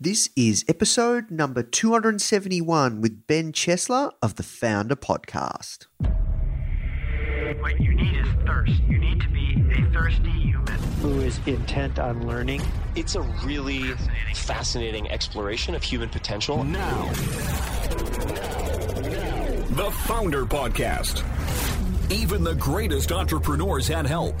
This is episode number 271 with Ben Chesler of the Founder Podcast. What you need is thirst. You need to be a thirsty human. who is intent on learning. It's a really fascinating exploration of human potential. Now, the Founder Podcast. Even the greatest entrepreneurs had help.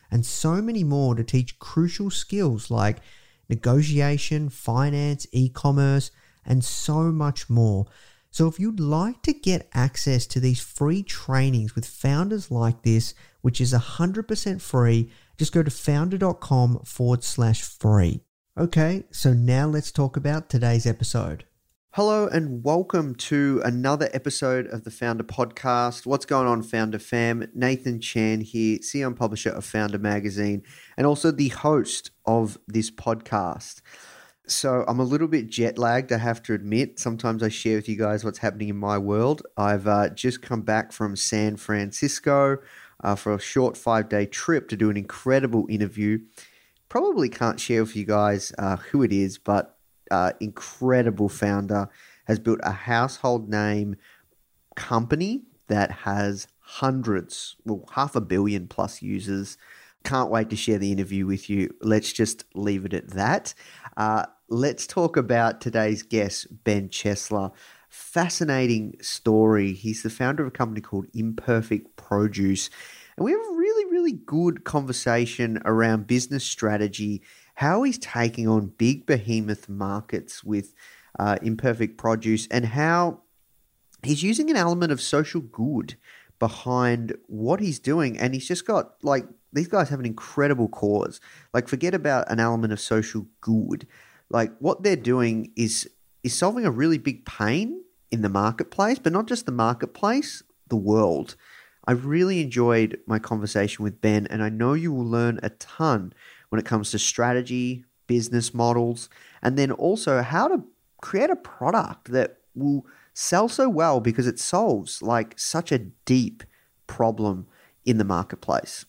and so many more to teach crucial skills like negotiation, finance, e commerce, and so much more. So, if you'd like to get access to these free trainings with founders like this, which is 100% free, just go to founder.com forward slash free. Okay, so now let's talk about today's episode. Hello and welcome to another episode of the Founder Podcast. What's going on, Founder Fam? Nathan Chan here, CEO and publisher of Founder Magazine, and also the host of this podcast. So I'm a little bit jet lagged, I have to admit. Sometimes I share with you guys what's happening in my world. I've uh, just come back from San Francisco uh, for a short five day trip to do an incredible interview. Probably can't share with you guys uh, who it is, but uh, incredible founder has built a household name company that has hundreds, well, half a billion plus users. Can't wait to share the interview with you. Let's just leave it at that. Uh, let's talk about today's guest, Ben Chesler. Fascinating story. He's the founder of a company called Imperfect Produce. And we have a really, really good conversation around business strategy, how he's taking on big behemoth markets with uh, Imperfect Produce, and how he's using an element of social good behind what he's doing. And he's just got like these guys have an incredible cause. Like, forget about an element of social good. Like, what they're doing is is solving a really big pain in the marketplace, but not just the marketplace, the world. I really enjoyed my conversation with Ben, and I know you will learn a ton when it comes to strategy, business models, and then also how to create a product that will sell so well because it solves like such a deep problem in the marketplace.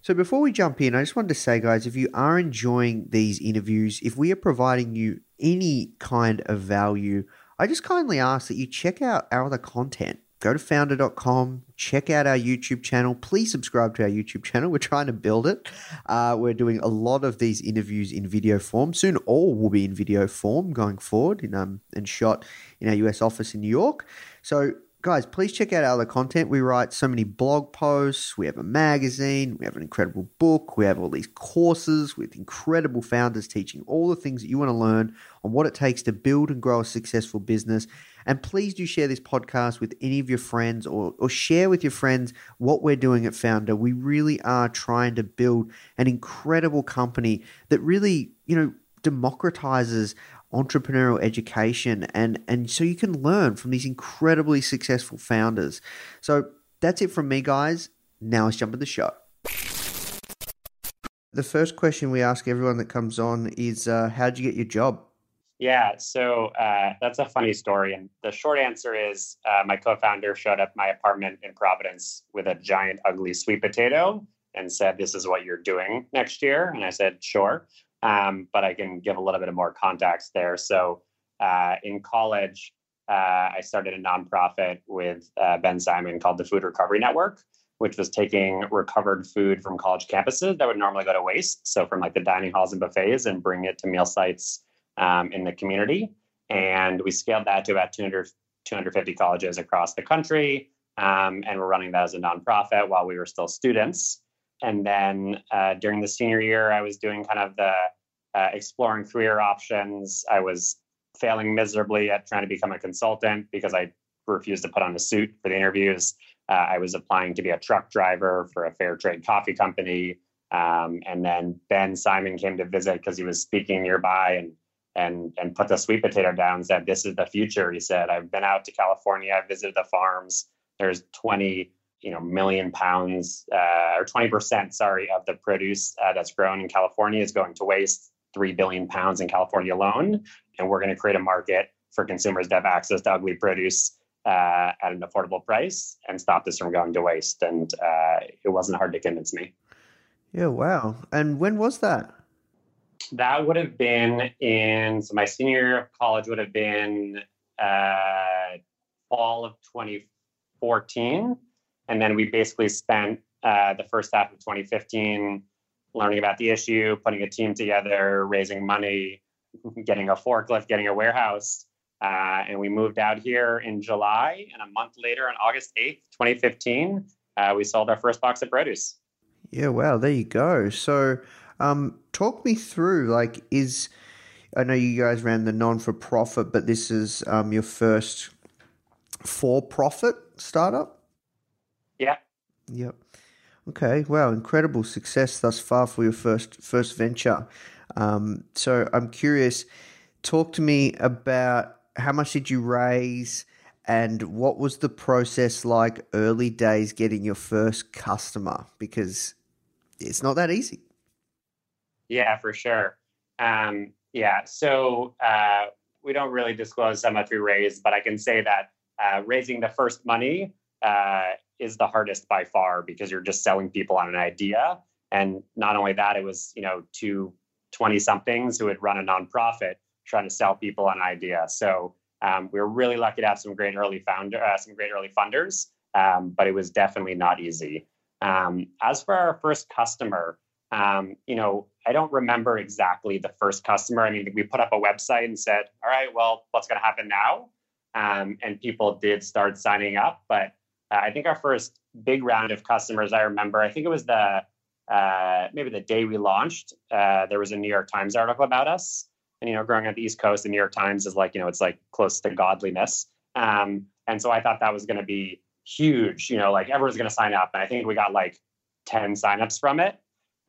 So before we jump in, I just wanted to say, guys, if you are enjoying these interviews, if we are providing you any kind of value, I just kindly ask that you check out our other content. Go to founder.com, check out our YouTube channel. Please subscribe to our YouTube channel. We're trying to build it. Uh, we're doing a lot of these interviews in video form. Soon, all will be in video form going forward in, um, and shot in our US office in New York. So guys, please check out our other content. We write so many blog posts. We have a magazine. We have an incredible book. We have all these courses with incredible founders teaching all the things that you want to learn on what it takes to build and grow a successful business. And please do share this podcast with any of your friends or, or share with your friends what we're doing at Founder. We really are trying to build an incredible company that really, you know, democratizes entrepreneurial education and and so you can learn from these incredibly successful founders. So that's it from me guys. Now let's jump in the show. The first question we ask everyone that comes on is uh, how'd you get your job? Yeah, so uh, that's a funny story. And the short answer is uh, my co founder showed up my apartment in Providence with a giant, ugly sweet potato and said, This is what you're doing next year. And I said, Sure. Um, but I can give a little bit of more context there. So uh, in college, uh, I started a nonprofit with uh, Ben Simon called the Food Recovery Network, which was taking recovered food from college campuses that would normally go to waste. So from like the dining halls and buffets and bring it to meal sites um, in the community. And we scaled that to about 200, 250 colleges across the country. Um, and we're running that as a nonprofit while we were still students. And then uh, during the senior year, I was doing kind of the uh, exploring career options. I was failing miserably at trying to become a consultant because I refused to put on a suit for the interviews. Uh, I was applying to be a truck driver for a fair trade coffee company. Um, and then Ben Simon came to visit because he was speaking nearby and and and put the sweet potato down and said, This is the future. He said, I've been out to California, I've visited the farms. There's 20 you know million pounds uh, or 20% sorry of the produce uh, that's grown in california is going to waste 3 billion pounds in california alone and we're going to create a market for consumers to have access to ugly produce uh, at an affordable price and stop this from going to waste and uh, it wasn't hard to convince me yeah wow and when was that that would have been in so my senior year of college would have been uh, fall of 2014 and then we basically spent uh, the first half of 2015 learning about the issue, putting a team together, raising money, getting a forklift, getting a warehouse. Uh, and we moved out here in July. And a month later, on August 8th, 2015, uh, we sold our first box of produce. Yeah, wow, there you go. So, um, talk me through like, is I know you guys ran the non for profit, but this is um, your first for profit startup? Yeah. Yep. Okay. Wow. Incredible success thus far for your first first venture. Um, so I'm curious. Talk to me about how much did you raise, and what was the process like early days getting your first customer? Because it's not that easy. Yeah, for sure. Um, yeah. So uh, we don't really disclose how much we raised, but I can say that uh, raising the first money uh, is the hardest by far because you're just selling people on an idea. And not only that, it was, you know, two 20 somethings who had run a nonprofit trying to sell people on an idea. So um, we were really lucky to have some great early founder, uh, some great early funders, um, but it was definitely not easy. Um, as for our first customer, um, you know, I don't remember exactly the first customer. I mean, we put up a website and said, "All right, well, what's going to happen now?" Um, and people did start signing up, but uh, I think our first big round of customers, I remember, I think it was the uh, maybe the day we launched. Uh, there was a New York Times article about us, and you know, growing up the East Coast, the New York Times is like you know, it's like close to godliness. Um, and so I thought that was going to be huge. You know, like everyone's going to sign up, and I think we got like ten signups from it.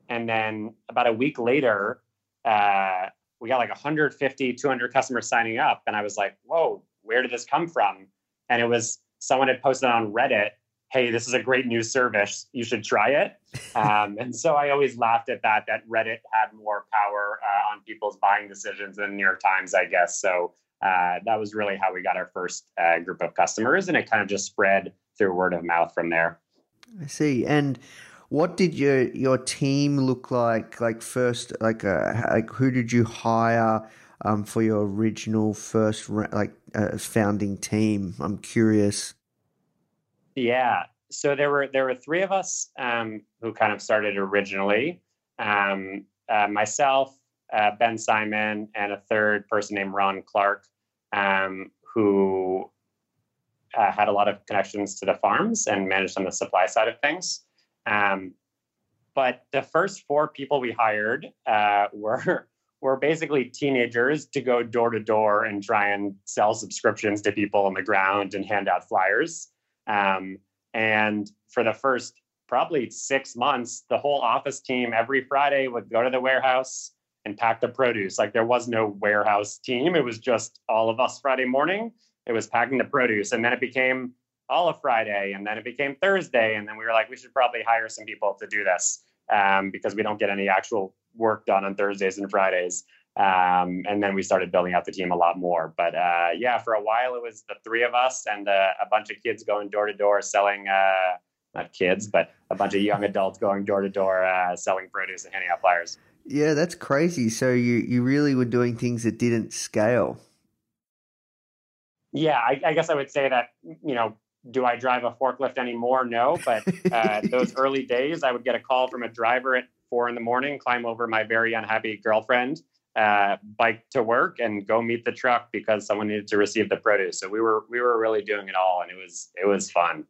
And then about a week later, uh, we got like 150, 200 customers signing up, and I was like, "Whoa, where did this come from?" And it was someone had posted on Reddit, hey, this is a great new service. You should try it. Um, and so I always laughed at that, that Reddit had more power uh, on people's buying decisions than the New York Times, I guess. So uh, that was really how we got our first uh, group of customers. And it kind of just spread through word of mouth from there. I see. And what did your your team look like? Like first, like uh, like who did you hire um, for your original first like uh, founding team? I'm curious. Yeah, so there were there were three of us um, who kind of started originally. Um, uh, myself, uh, Ben Simon, and a third person named Ron Clark, um, who uh, had a lot of connections to the farms and managed on the supply side of things. Um, but the first four people we hired uh, were were basically teenagers to go door to door and try and sell subscriptions to people on the ground and hand out flyers. Um, and for the first probably six months, the whole office team every Friday would go to the warehouse and pack the produce. Like there was no warehouse team, it was just all of us Friday morning. It was packing the produce. And then it became all of Friday, and then it became Thursday. And then we were like, we should probably hire some people to do this um, because we don't get any actual work done on Thursdays and Fridays. Um, and then we started building out the team a lot more. But uh, yeah, for a while it was the three of us and uh, a bunch of kids going door to door selling, uh, not kids, but a bunch of young adults going door to door uh, selling produce and handing out flyers. Yeah, that's crazy. So you, you really were doing things that didn't scale. Yeah, I, I guess I would say that, you know, do I drive a forklift anymore? No, but uh, those early days, I would get a call from a driver at four in the morning, climb over my very unhappy girlfriend, uh, bike to work and go meet the truck because someone needed to receive the produce. So we were we were really doing it all, and it was it was fun.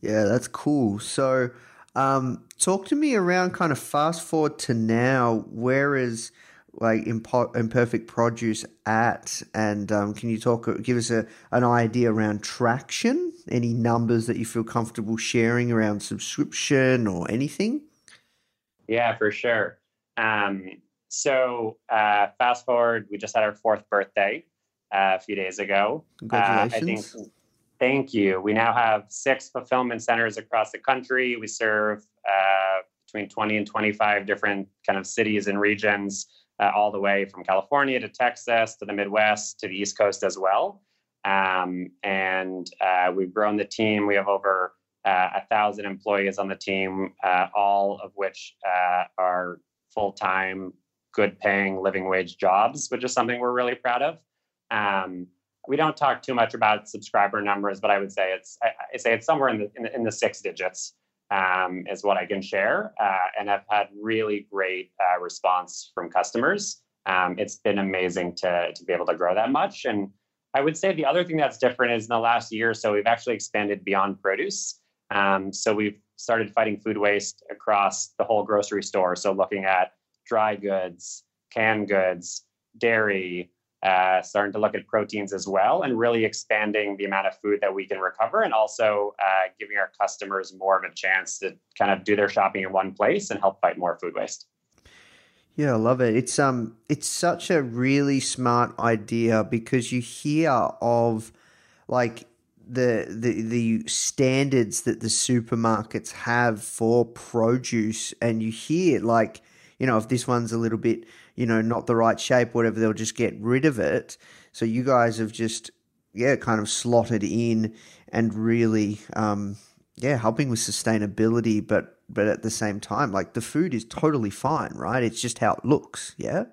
Yeah, that's cool. So, um, talk to me around kind of fast forward to now. Where is like impo- imperfect produce at? And um, can you talk, give us a, an idea around traction? Any numbers that you feel comfortable sharing around subscription or anything? Yeah, for sure. Um, so, uh, fast forward, we just had our fourth birthday uh, a few days ago. Congratulations. Uh, I think Thank you. We now have six fulfillment centers across the country. We serve uh, between 20 and 25 different kind of cities and regions, uh, all the way from California to Texas to the Midwest to the East Coast as well. Um, and uh, we've grown the team. We have over uh, a thousand employees on the team, uh, all of which uh, are full time, good paying living wage jobs, which is something we're really proud of. Um, we don't talk too much about subscriber numbers, but I would say it's I, I say it's somewhere in the in the, in the six digits um, is what I can share, uh, and I've had really great uh, response from customers. Um, it's been amazing to to be able to grow that much, and I would say the other thing that's different is in the last year or so we've actually expanded beyond produce. Um, so we've started fighting food waste across the whole grocery store. So looking at dry goods, canned goods, dairy, uh, starting to look at proteins as well and really expanding the amount of food that we can recover and also uh, giving our customers more of a chance to kind of do their shopping in one place and help fight more food waste. Yeah, I love it. It's um it's such a really smart idea because you hear of like the the the standards that the supermarkets have for produce and you hear like you know if this one's a little bit you know, not the right shape, whatever, they'll just get rid of it. So you guys have just, yeah, kind of slotted in and really, um, yeah, helping with sustainability, but but at the same time, like the food is totally fine, right? It's just how it looks, yeah.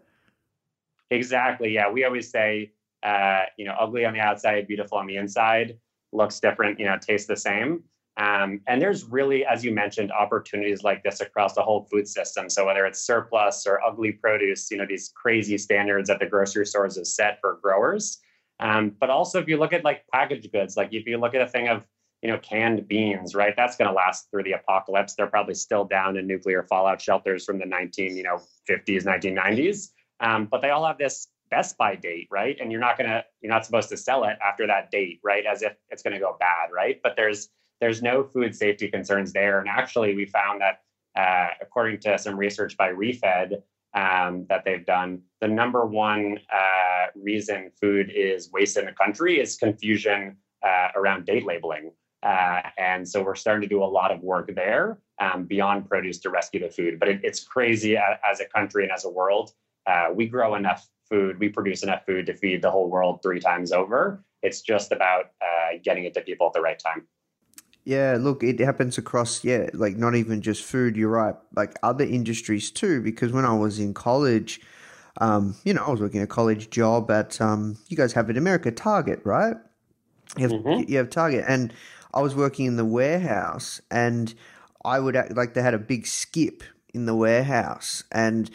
Exactly. Yeah, we always say, uh, you know, ugly on the outside, beautiful on the inside. Looks different, you know, tastes the same. Um, and there's really, as you mentioned, opportunities like this across the whole food system. So whether it's surplus or ugly produce, you know, these crazy standards that the grocery stores have set for growers. Um, but also if you look at like packaged goods, like if you look at a thing of, you know, canned beans, right? That's going to last through the apocalypse. They're probably still down in nuclear fallout shelters from the 19, you know, 50s, 1990s. Um, but they all have this best by date, right? And you're not going to, you're not supposed to sell it after that date, right? As if it's going to go bad, right? But there's, there's no food safety concerns there. And actually, we found that uh, according to some research by ReFED um, that they've done, the number one uh, reason food is wasted in the country is confusion uh, around date labeling. Uh, and so we're starting to do a lot of work there um, beyond produce to rescue the food. But it, it's crazy as a country and as a world. Uh, we grow enough food, we produce enough food to feed the whole world three times over. It's just about uh, getting it to people at the right time. Yeah, look, it happens across, yeah, like not even just food, you're right, like other industries too. Because when I was in college, um, you know, I was working a college job at, um, you guys have it in America, Target, right? You have, mm-hmm. you have Target. And I was working in the warehouse and I would, act, like, they had a big skip in the warehouse and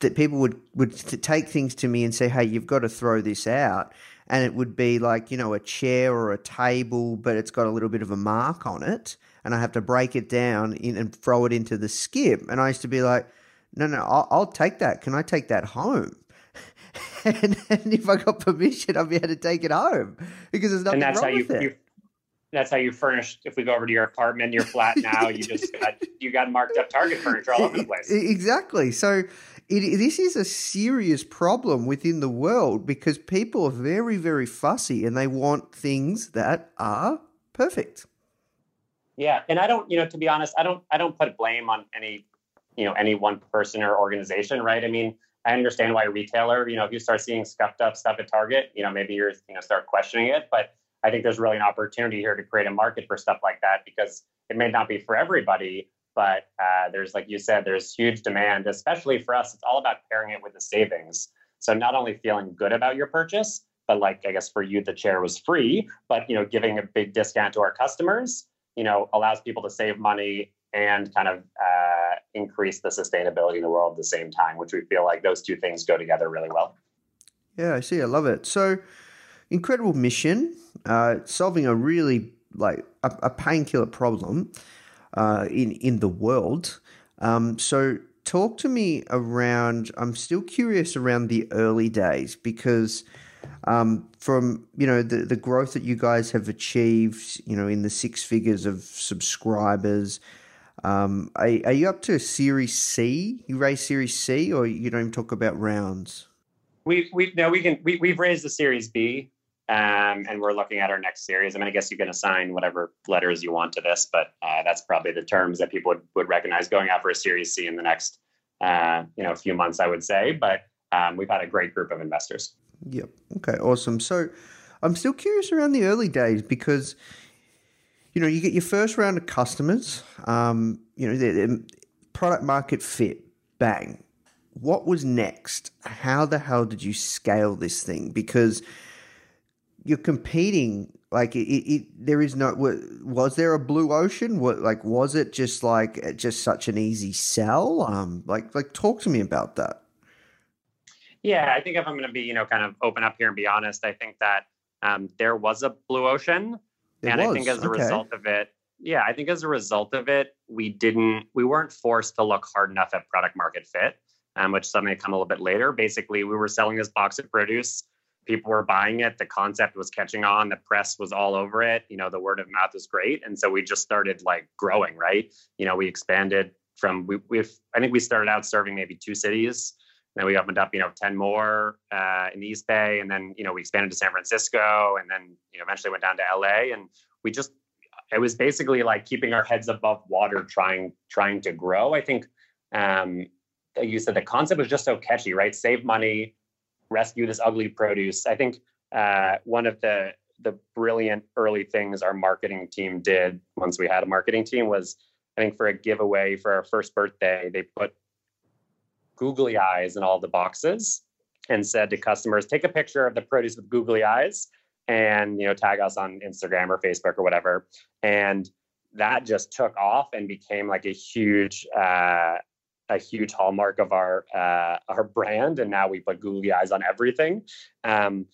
that people would, would take things to me and say, hey, you've got to throw this out and it would be like you know a chair or a table but it's got a little bit of a mark on it and i have to break it down in, and throw it into the skip. And i used to be like no no i'll, I'll take that. Can i take that home? And, and, if i got permission i'd be able to take it home because there's nothing and that's wrong how you, with it. You, that's how you furnish if we go over to your apartment your flat now you just got you got marked up target furniture all over the place. Exactly. So it, this is a serious problem within the world because people are very, very fussy and they want things that are perfect. Yeah, and I don't, you know, to be honest, I don't, I don't put blame on any, you know, any one person or organization, right? I mean, I understand why a retailer, you know, if you start seeing scuffed up stuff at Target, you know, maybe you're, you know, start questioning it. But I think there's really an opportunity here to create a market for stuff like that because it may not be for everybody, but uh, there's like you said there's huge demand especially for us it's all about pairing it with the savings so not only feeling good about your purchase but like i guess for you the chair was free but you know giving a big discount to our customers you know allows people to save money and kind of uh, increase the sustainability in the world at the same time, which we feel like those two things go together really well. Yeah, I see. I love it. So, incredible mission, uh, solving a really like a, a painkiller problem uh, in in the world. Um, so, talk to me around. I'm still curious around the early days because um, from you know the the growth that you guys have achieved, you know, in the six figures of subscribers. Um, are, are you up to a Series C? You raise Series C, or you don't even talk about rounds? We we no we can we we've raised the Series B, um, and we're looking at our next series. I mean, I guess you can assign whatever letters you want to this, but uh, that's probably the terms that people would, would recognize going out for a Series C in the next uh, you know few months, I would say. But um, we've had a great group of investors. Yep. Okay. Awesome. So, I'm still curious around the early days because you know you get your first round of customers. Um, you know, the, the product market fit, bang what was next? How the hell did you scale this thing? Because you're competing like it, it, there is no was there a blue ocean? What like was it just like just such an easy sell? Um like like talk to me about that. Yeah i think if i'm going to be you know kind of open up here and be honest i think that um there was a blue ocean. It and i think as a okay. result of it yeah i think as a result of it we didn't we weren't forced to look hard enough at product market fit um, which something to come a little bit later. Basically we were selling this box of produce people were buying it the concept was catching on the press was all over it you know the word of mouth was great. And so we just started like growing right? You know we expanded from we, we've i think we started out serving maybe two cities. And then we opened up you know 10 more uh, in the east bay. And then you know we expanded to san francisco and then you know eventually went down to la and we just it was basically like keeping our heads above water trying trying to grow. I think um you said the concept was just so catchy right? Save money rescue this ugly produce. I think uh, one of the the brilliant early things our marketing team did once we had a marketing team was I think for a giveaway for our first birthday, they put googly eyes in all the boxes and said to customers, take a picture of the produce with googly eyes and you know tag us on Instagram or Facebook or whatever. And that just took off and became like a huge uh, a huge hallmark of our uh, our brand, and now we put googly eyes on everything. Um,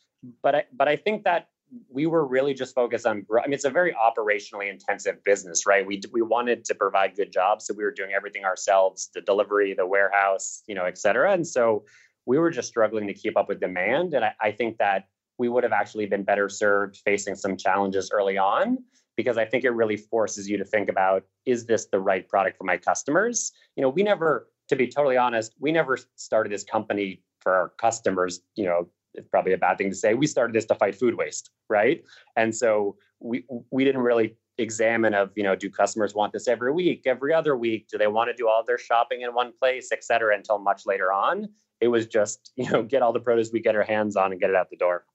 but I but I think that we were really just focused on. I mean, it's a very operationally intensive business, right? We we wanted to provide good jobs, so we were doing everything ourselves: the delivery, the warehouse, you know, et cetera. And so we were just struggling to keep up with demand. And I, I think that we would have actually been better served facing some challenges early on because I think it really forces you to think about is this the right product for my customers? You know, we never, to be totally honest, we never started this company for our customers. You know, it's probably a bad thing to say. We started this to fight food waste, right? And so we we didn't really examine of you know do customers want this every week every other week do they want to do all their shopping in one place et cetera until much later on it was just you know get all the produce we get our hands on and get it out the door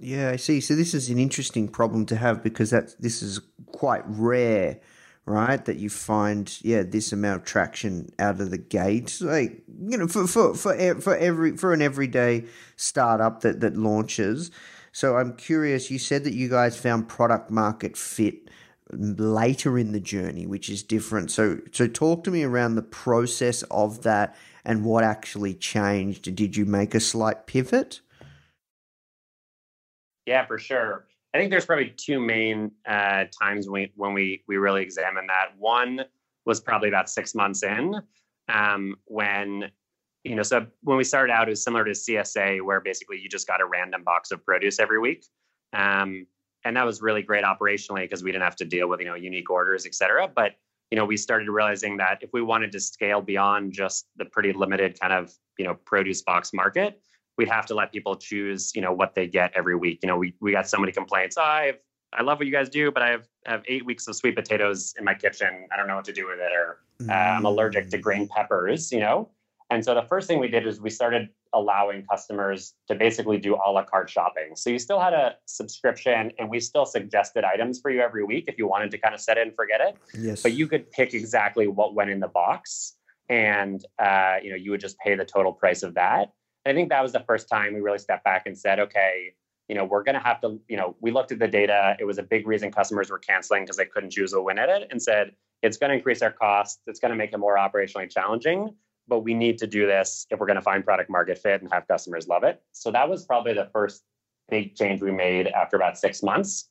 Yeah, I see. So this is an interesting problem to have because that this is quite rare, right? That you find yeah this amount of traction out of the gate. Like you know, for for for for every for an everyday startup that that launches. So I'm curious. You said that you guys found product market fit later in the journey, which is different. So so talk to me around the process of that and what actually changed. Did you make a slight pivot? Yeah, for sure. I think there's probably two main uh, times when we, when we we really examine that. One was probably about six months in, um, when you know, so when we started out, it was similar to CSA, where basically you just got a random box of produce every week, um, and that was really great operationally because we didn't have to deal with you know unique orders, et cetera. But you know, we started realizing that if we wanted to scale beyond just the pretty limited kind of you know produce box market, we'd have to let people choose, you know, what they get every week. You know, we we got so many complaints. Oh, I have, I love what you guys do, but I have have eight weeks of sweet potatoes in my kitchen. I don't know what to do with it, or uh, I'm allergic to green peppers. You know, and so the first thing we did is we started allowing customers to basically do a la carte shopping. So you still had a subscription, and we still suggested items for you every week if you wanted to kind of set it and forget it. Yes. But you could pick exactly what went in the box, and uh, you know you would just pay the total price of that. I think that was the first time we really stepped back and said, okay, you know, we're going to have to, you know, we looked at the data. It was a big reason customers were canceling because they couldn't choose a win at it and said, it's going to increase our costs. It's going to make it more operationally challenging, but we need to do this if we're going to find product market fit and have customers love it. So that was probably the first big change we made after about six months.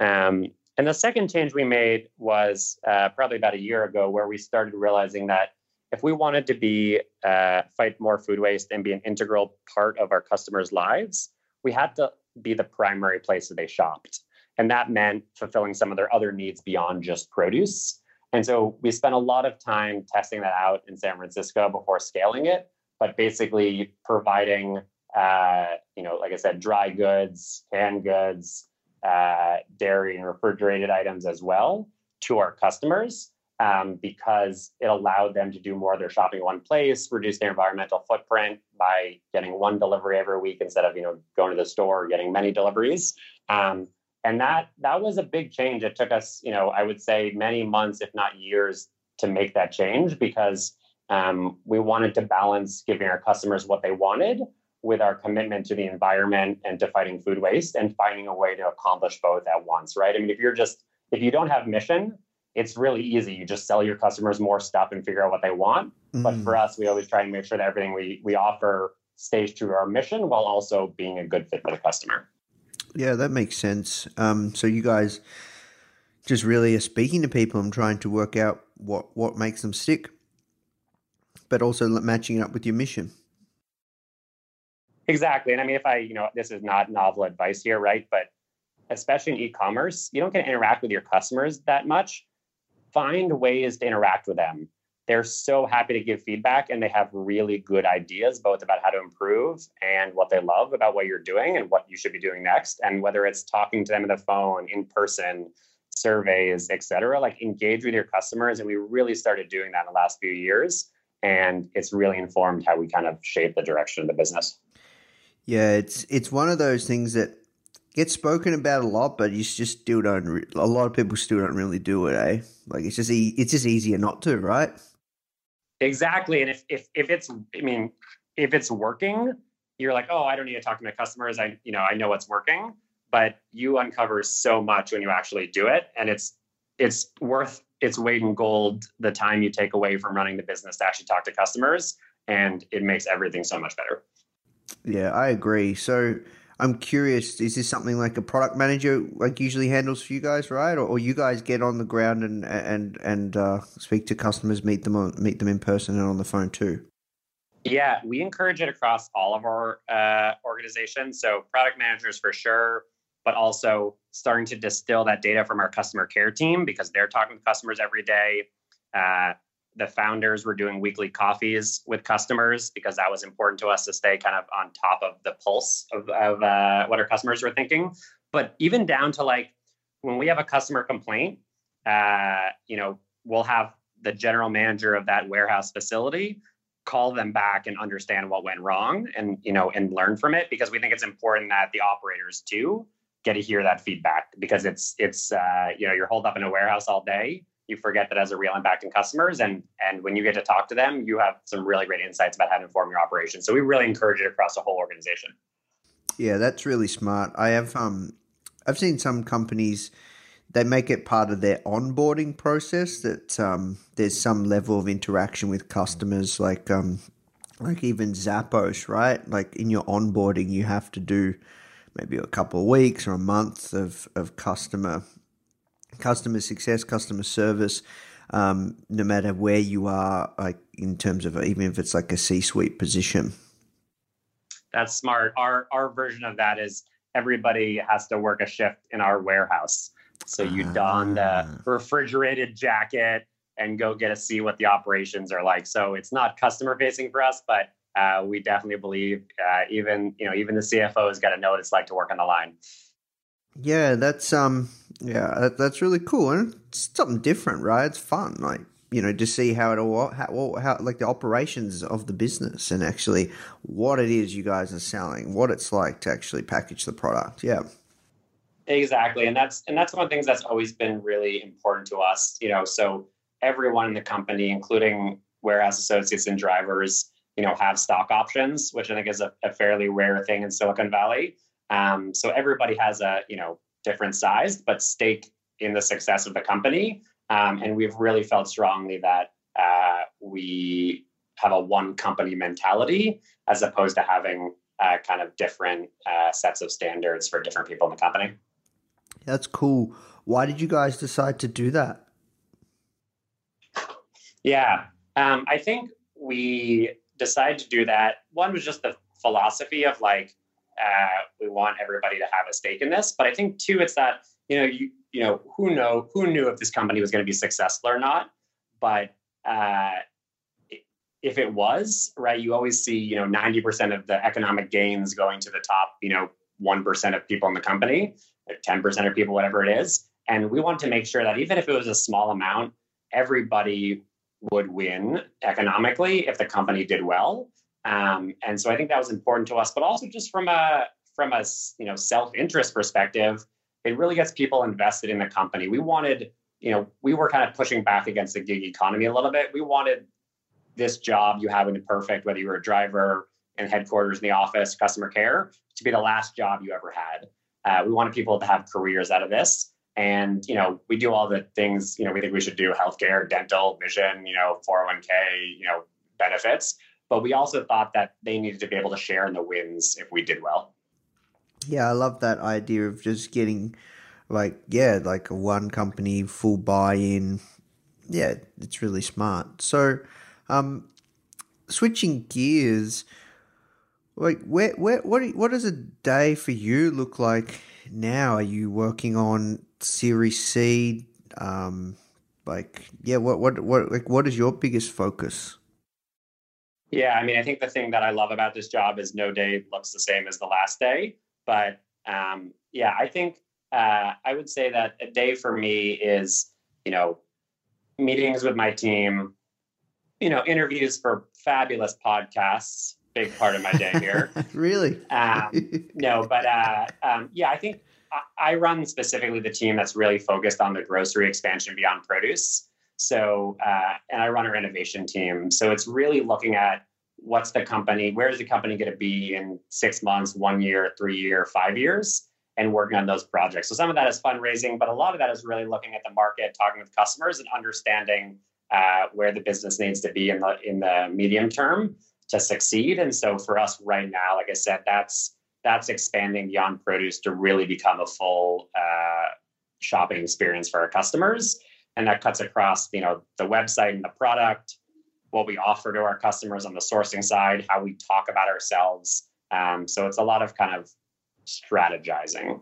Um, and the second change we made was uh, probably about a year ago, where we started realizing that if we wanted to be uh, fight more food waste and be an integral part of our customers' lives, we had to be the primary place that they shopped. And that meant fulfilling some of their other needs beyond just produce. And so we spent a lot of time testing that out in San Francisco before scaling it, but basically providing, uh, you know, like I said, dry goods, canned goods, uh, dairy, and refrigerated items as well to our customers um, because it allowed them to do more of their shopping in one place, reduce their environmental footprint by getting one delivery every week instead of you know going to the store or getting many deliveries. Um, and that that was a big change. It took us, you know, I would say many months, if not years, to make that change because um, we wanted to balance giving our customers what they wanted with our commitment to the environment and to fighting food waste and finding a way to accomplish both at once. Right? I mean, if you're just if you don't have mission it's really easy. You just sell your customers more stuff and figure out what they want. Mm. But for us, we always try and make sure that everything we we offer stays true to our mission while also being a good fit for the customer. Yeah, that makes sense. Um, so you guys just really are speaking to people and trying to work out what what makes them stick, but also matching it up with your mission. Exactly, and I mean, if I, you know, this is not novel advice here, right? But especially in e-commerce, you don't get to interact with your customers that much find ways to interact with them. They're so happy to give feedback and they have really good ideas both about how to improve and what they love about what you're doing and what you should be doing next. And whether it's talking to them on the phone, in person, surveys, et cetera, like engage with your customers. And we really started doing that in the last few years. And it's really informed how we kind of shape the direction of the business. Yeah, it's it's one of those things that gets spoken about a lot, but you just still don't. Re- a lot of people still don't really do it, eh? Like it's just e- it's just easier not to, right? Exactly, and if if if it's, I mean, if it's working, you're like, oh, I don't need to talk to my customers. I you know I know what's working, but you uncover so much when you actually do it, and it's it's worth its weight in gold the time you take away from running the business to actually talk to customers, and it makes everything so much better. Yeah, I agree. So I'm curious, is this something like a product manager like usually handles for you guys, right? Or, or you guys get on the ground and and and uh, speak to customers, meet them on, meet them in person and on the phone too? Yeah, we encourage it across all of our uh, organizations. So product managers for sure, but also starting to distill that data from our customer care team because they're talking to customers every day. Uh, the founders were doing weekly coffees with customers because that was important to us to stay kind of on top of the pulse of, of uh, what our customers were thinking. But even down to like when we have a customer complaint, uh, you know, we'll have the general manager of that warehouse facility call them back and understand what went wrong and you know and learn from it because we think it's important that the operators too get to hear that feedback because it's it's uh, you know you're holed up in a warehouse all day you forget that has a real impact in customers and and when you get to talk to them you have some really great insights about how to inform your operation so we really encourage it across the whole organization. Yeah that's really smart. I have um i've seen some companies they make it part of their onboarding process that um, there's some level of interaction with customers like um, like even zappos right? Like in your onboarding you have to do maybe a couple of weeks or a month of, of customer customer success, customer service, um, no matter where you are, like in terms of even if it's like a C-suite position. That's smart. Our our version of that is everybody has to work a shift in our warehouse. So you don the ah. refrigerated jacket and go get to see what the operations are like. So it's not customer facing for us, but uh, we definitely believe uh, even you know even the CFO has got to know what it's like to work on the line. Yeah, that's um, yeah, that, that's really cool, and it's something different, right? It's fun, like you know, to see how it all, how, how like the operations of the business, and actually what it is you guys are selling, what it's like to actually package the product. Yeah, exactly, and that's and that's one of the things that's always been really important to us. You know, so everyone in the company, including warehouse associates and drivers, you know, have stock options, which I think is a, a fairly rare thing in Silicon Valley. Um, so everybody has a you know different size, but stake in the success of the company. Um, and we've really felt strongly that uh, we have a one company mentality as opposed to having uh, kind of different uh, sets of standards for different people in the company. That's cool. Why did you guys decide to do that? Yeah, um, I think we decided to do that. One was just the philosophy of like uh, we want everybody to have a stake in this, but I think too, it's that you know you you know who know who knew if this company was going to be successful or not, but uh, if it was right, you always see you know ninety percent of the economic gains going to the top you know one percent of people in the company, ten percent of people, whatever it is, and we want to make sure that even if it was a small amount, everybody would win economically if the company did well. Um, and so I think that was important to us, but also just from a from a you know self interest perspective, it really gets people invested in the company. We wanted, you know, we were kind of pushing back against the gig economy a little bit. We wanted this job you have in the perfect, whether you were a driver in headquarters in the office, customer care, to be the last job you ever had. Uh, we wanted people to have careers out of this. And, you know, we do all the things, you know, we think we should do healthcare, dental, vision, you know, 401k, you know, benefits. But we also thought that they needed to be able to share in the wins if we did well. Yeah, I love that idea of just getting like yeah, like a one company full buy-in. Yeah, it's really smart. So, um switching gears, like where where what what does a day for you look like now? Are you working on Series C? Um, like yeah, what what what like what is your biggest focus? Yeah, I mean, I think the thing that I love about this job is no day looks the same as the last day. But um, yeah, I think uh, I would say that a day for me is, you know, meetings with my team, you know, interviews for fabulous podcasts, big part of my day here. really? Um, no, but uh, um, yeah, I think I, I run specifically the team that's really focused on the grocery expansion beyond produce. So, uh, and I run our innovation team. So it's really looking at what's the company, where's the company going to be in six months, one year, three year, five years, and working on those projects. So some of that is fundraising, but a lot of that is really looking at the market, talking with customers, and understanding uh, where the business needs to be in the in the medium term to succeed. And so for us right now, like I said, that's that's expanding beyond produce to really become a full uh, shopping experience for our customers and that cuts across you know the website and the product what we offer to our customers on the sourcing side how we talk about ourselves. Um, so it's a lot of kind of strategizing.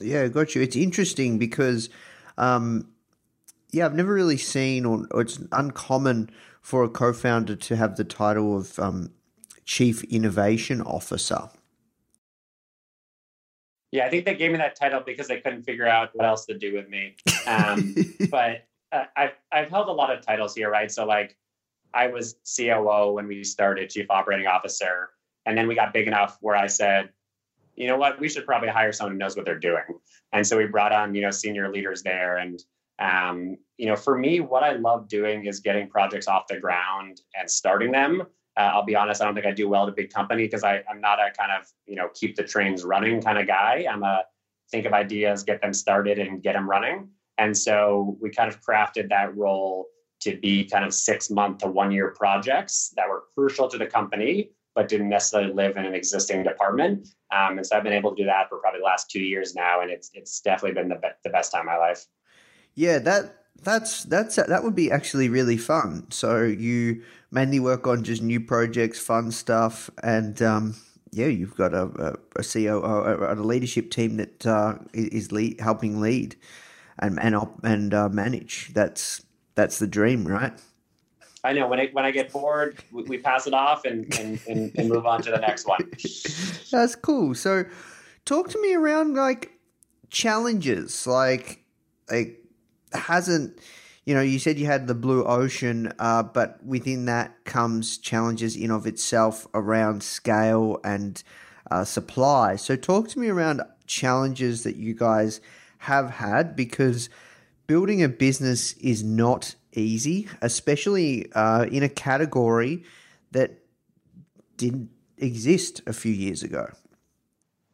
Yeah got you. It's interesting because um, yeah i've never really seen or, or, it's uncommon for a co-founder to have the title of um, chief innovation officer yeah, I think they gave me that title because they couldn't figure out what else to do with me. Um, but uh, I've I've held a lot of titles here, right? So like, I was COO when we started, Chief Operating Officer, and then we got big enough where I said, you know what, we should probably hire someone who knows what they're doing. And so we brought on you know senior leaders there, and um, you know for me, what I love doing is getting projects off the ground and starting them. Uh, I'll be honest, I don't think I do well at a big company because I'm not a kind of, you know, keep the trains running kind of guy. I'm a think of ideas, get them started and get them running. And so we kind of crafted that role to be kind of six month to one year projects that were crucial to the company, but didn't necessarily live in an existing department. Um, and so I've been able to do that for probably the last two years now. And it's, it's definitely been the, be- the best time of my life. Yeah, that that's that's that would be actually really fun. So you mainly work on just new projects, fun stuff, and um, yeah, you've got a, a, a COO, a, a, leadership team that uh, is lead, helping lead and and and uh, manage. That's that's the dream, right? I know when I when I get bored, we, we pass it off and, and, and, and move on to the next one. That's cool. So, talk to me around like challenges, like like hasn't you know you said you had the blue ocean uh, but within that comes challenges in of itself around scale and uh, supply so talk to me around challenges that you guys have had because building a business is not easy especially uh, in a category that didn't exist a few years ago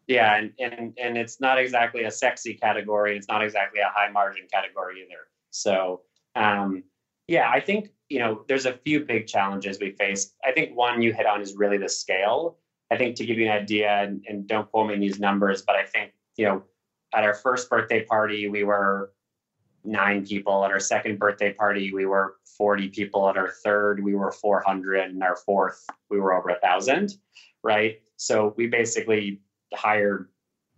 Yeah, and, and and it's not exactly a sexy category. It's not exactly a high margin category either. So um, yeah, I think you know there's a few big challenges we face. I think one you hit on is really the scale. I think to give you an idea, and, and don't quote me in these numbers, but I think you know at our first birthday party we were nine people. At our second birthday party we were 40 people. At our third we were 400, and our fourth we were over a thousand. Right. So we basically hired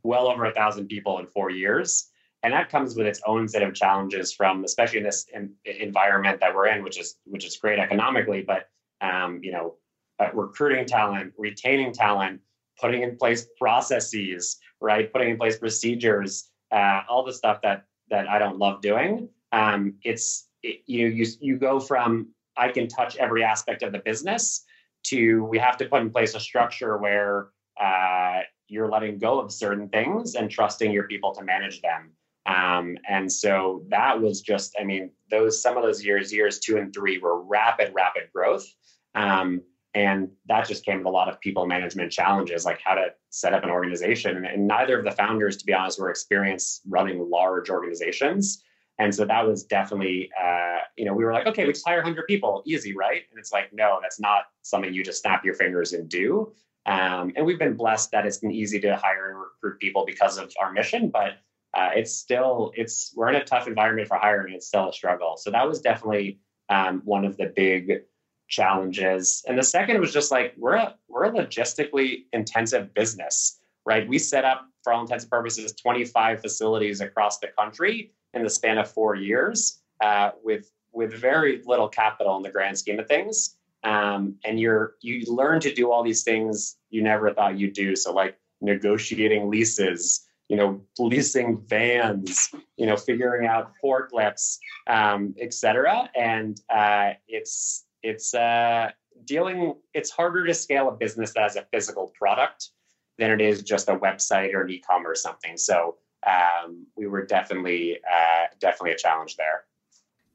well over a thousand people in four years and that comes with its own set of challenges from especially in this in, environment that we're in which is which is great economically but um, you know uh, recruiting talent retaining talent putting in place processes right putting in place procedures uh, all the stuff that that i don't love doing um, it's it, you you you go from i can touch every aspect of the business to we have to put in place a structure where uh, you're letting go of certain things and trusting your people to manage them. Um, and so that was just, I mean, those some of those years, years two and three, were rapid, rapid growth. Um, and that just came with a lot of people management challenges, like how to set up an organization. And neither of the founders, to be honest, were experienced running large organizations. And so that was definitely, uh, you know, we were like, okay, we just hire 100 people, easy, right? And it's like, no, that's not something you just snap your fingers and do. Um, and we've been blessed that it's been easy to hire and recruit people because of our mission, but uh, it's still it's we're in a tough environment for hiring. It's still a struggle. So that was definitely um, one of the big challenges. And the second was just like we're a, we're a logistically intensive business, right? We set up for all intents and purposes 25 facilities across the country in the span of four years uh, with with very little capital in the grand scheme of things um, and you're you learn to do all these things you never thought you'd do so like negotiating leases you know leasing vans you know figuring out forklifts um, etc and uh, it's it's uh, dealing it's harder to scale a business that has a physical product than it is just a website or an e-commerce something. So um, we were definitely uh, definitely a challenge there.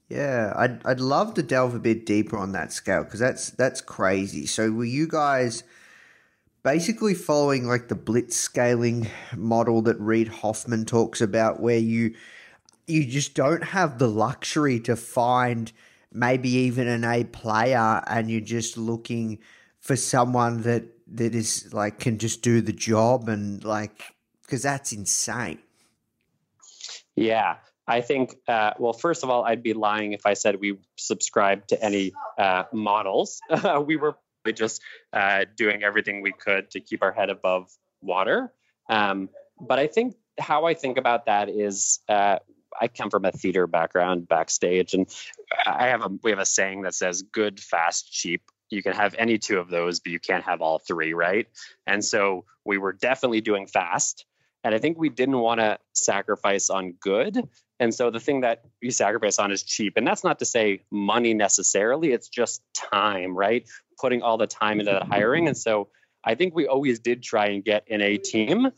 Yeah, I'd I'd love to delve a bit deeper on that scale because that's that's crazy. So were you guys basically following like the blitz scaling model that Reid Hoffman talks about, where you you just don't have the luxury to find maybe even an A player, and you're just looking for someone that that is like can just do the job and like because that's insane. Yeah, I think, uh, well, first of all, I'd be lying if I said we subscribed to any uh, models. we were just uh, doing everything we could to keep our head above water. Um, but I think how I think about that is uh, I come from a theater background backstage, and I have a we have a saying that says "good, fast, cheap." You can have any two of those, but you can't have all three, right? And so we were definitely doing fast. And I think we didn't want to sacrifice on good and so the thing that you sacrifice on is cheap. And that's not to say money necessarily, it's just time, right? Putting all the time into that hiring. And so I think we always did try and get in a team,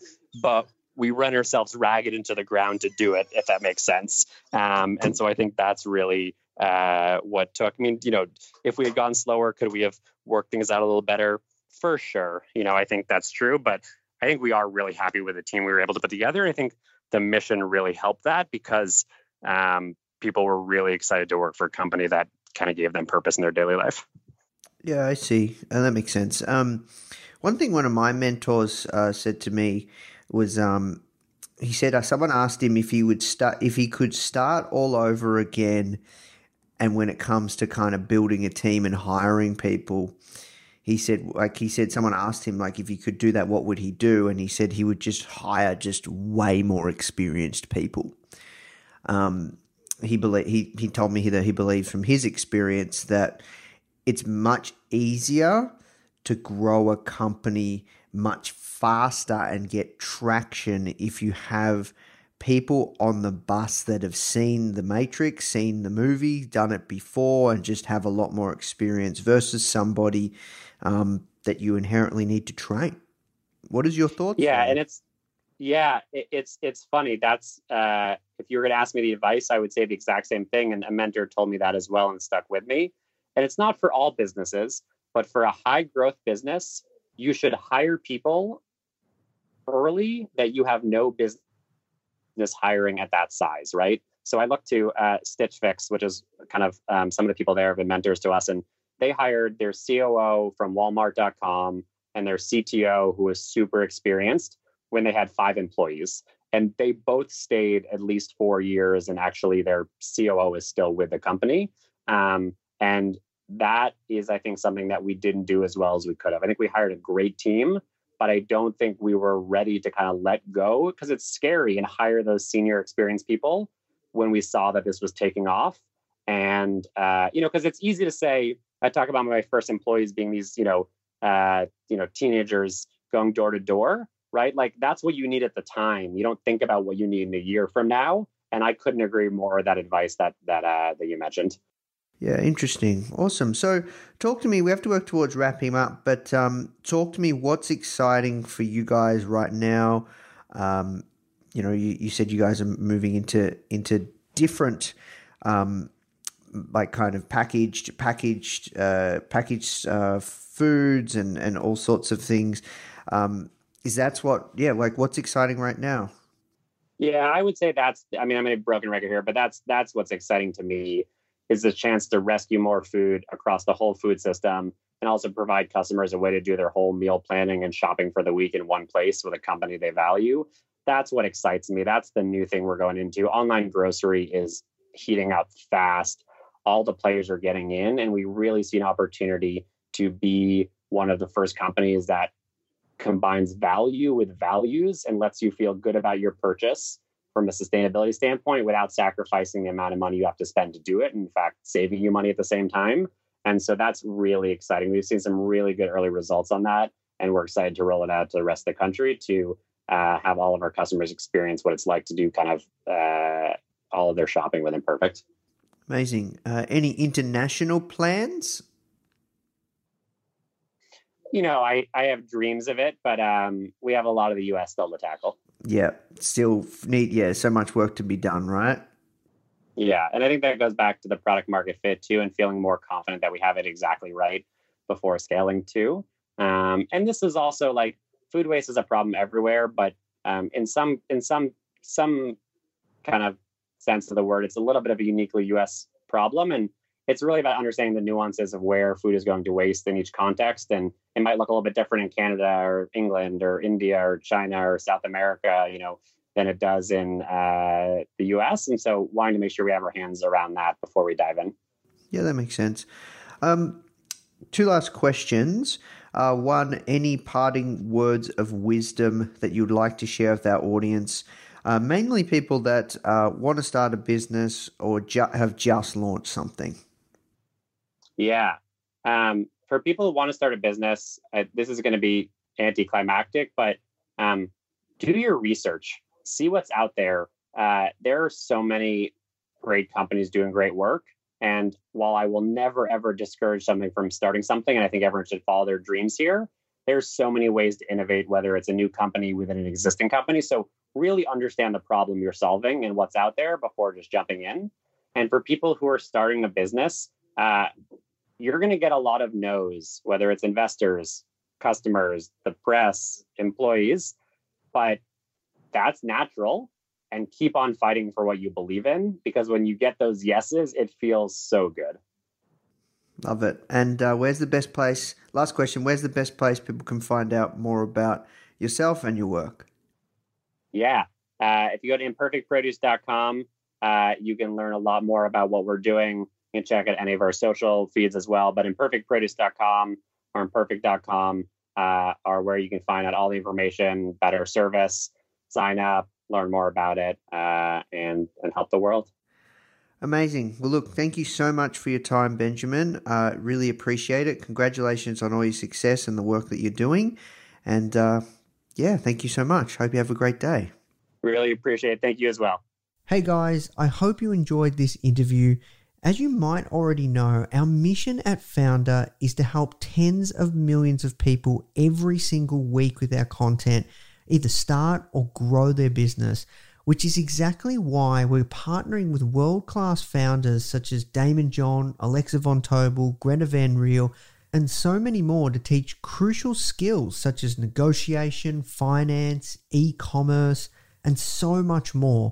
but we run ourselves ragged into the ground to do it, if that makes sense. Um, and so I think that's really uh, what took. I mean, you know, if we had gone slower, could we have worked things out a little better? For sure. You know, I think that's true. But I think we are really happy with the team we were able to put together. I think the mission really helped that because um, people were really excited to work for a company that kind of gave them purpose in their daily life. Yeah, I see. Uh, that makes sense. Um, one thing one of my mentors uh, said to me was um, he said uh, someone asked him if he would start if he could start all over again and when it comes to kind of building a team and hiring people he said like he said someone asked him like if he could do that what would he do and he said he would just hire just way more experienced people um, he believe he, he told me that he believes from his experience that it's much easier to grow a company much faster and get traction if you have people on the bus that have seen the Matrix, seen the movie, done it before, and just have a lot more experience versus somebody um, that you inherently need to train. What is your thoughts? Yeah, and it's yeah, it, it's it's funny. That's uh, if you were going to ask me the advice, I would say the exact same thing. And a mentor told me that as well and stuck with me. And it's not for all businesses, but for a high growth business, you should hire people early that you have no business hiring at that size, right? So I look to uh, Stitch Fix, which is kind of um, some of the people there have been mentors to us, and they hired their COO from Walmart.com and their CTO, who was super experienced, when they had five employees. And they both stayed at least four years, and actually, their COO is still with the company. Um, and that is, I think, something that we didn't do as well as we could have. I think we hired a great team, but I don't think we were ready to kind of let go because it's scary and hire those senior experienced people when we saw that this was taking off. And uh, you know, because it's easy to say, I talk about my first employees being these, you know, uh, you know, teenagers going door to door, right? Like that's what you need at the time. You don't think about what you need in a year from now. And I couldn't agree more with that advice that that uh, that you mentioned. Yeah, interesting. Awesome. So, talk to me. We have to work towards wrapping up, but um, talk to me. What's exciting for you guys right now? Um, you know, you, you, said you guys are moving into into different, um, like kind of packaged packaged uh, packaged uh, foods and and all sorts of things. Um, is that's what? Yeah, like what's exciting right now? Yeah, I would say that's. I mean, I'm a broken record here, but that's that's what's exciting to me is the chance to rescue more food across the whole food system and also provide customers a way to do their whole meal planning and shopping for the week in one place with a company they value. That's what excites me. That's the new thing we're going into. Online grocery is heating up fast. All the players are getting in, and we really see an opportunity to be one of the first companies that combines value with values and lets you feel good about your purchase from a sustainability standpoint without sacrificing the amount of money you have to spend to do it. In fact, saving you money at the same time. And so that's really exciting. We've seen some really good early results on that. And we're excited to roll it out to the rest of the country to uh, have all of our customers experience what it's like to do kind of uh, all of their shopping with Imperfect. Amazing. Uh, any international plans? You know, I, I have dreams of it, but um, we have a lot of the US still to tackle yeah, still need yeah, so much work to be done, right? Yeah, and I think that goes back to the product market fit too, and feeling more confident that we have it exactly right before scaling too. Um, and this is also like food waste is a problem everywhere, but um, in some in some some kind of sense of the word, it's a little bit of a uniquely U.S. problem, and it's really about understanding the nuances of where food is going to waste in each context. And it might look a little bit different in Canada or England or India or China or South America, you know, than it does in uh, the US. And so wanting to make sure we have our hands around that before we dive in. Yeah, that makes sense. Um, two last questions. Uh, one, any parting words of wisdom that you'd like to share with our audience? Uh, mainly people that uh, want to start a business or ju- have just launched something. Yeah. Um, for people who want to start a business, uh, this is going to be anticlimactic, but um, do your research, see what's out there. Uh, there are so many great companies doing great work. And while I will never, ever discourage something from starting something, and I think everyone should follow their dreams here, there's so many ways to innovate, whether it's a new company within an existing company. So, really understand the problem you're solving and what's out there before just jumping in. And for people who are starting a business, uh, you're going to get a lot of no's, whether it's investors, customers, the press, employees, but that's natural. And keep on fighting for what you believe in because when you get those yeses, it feels so good. Love it. And uh, where's the best place? Last question Where's the best place people can find out more about yourself and your work? Yeah. Uh, if you go to imperfectproduce.com, uh, you can learn a lot more about what we're doing you can check out any of our social feeds as well. But imperfectproduce.com or imperfect.com uh, are where you can find out all the information, better service, sign up, learn more about it, uh, and and help the world. Amazing. Well, look, thank you so much for your time, Benjamin. Uh, really appreciate it. Congratulations on all your success and the work that you're doing. And uh, yeah, thank you so much. Hope you have a great day. Really appreciate it. Thank you as well. Hey guys, I hope you enjoyed this interview. As you might already know, our mission at Foundr is to help tens of millions of people every single week with our content either start or grow their business, which is exactly why we're partnering with world class founders such as Daymond John, Alexa Von Tobel, Greta Van Riel, and so many more to teach crucial skills such as negotiation, finance, e commerce, and so much more.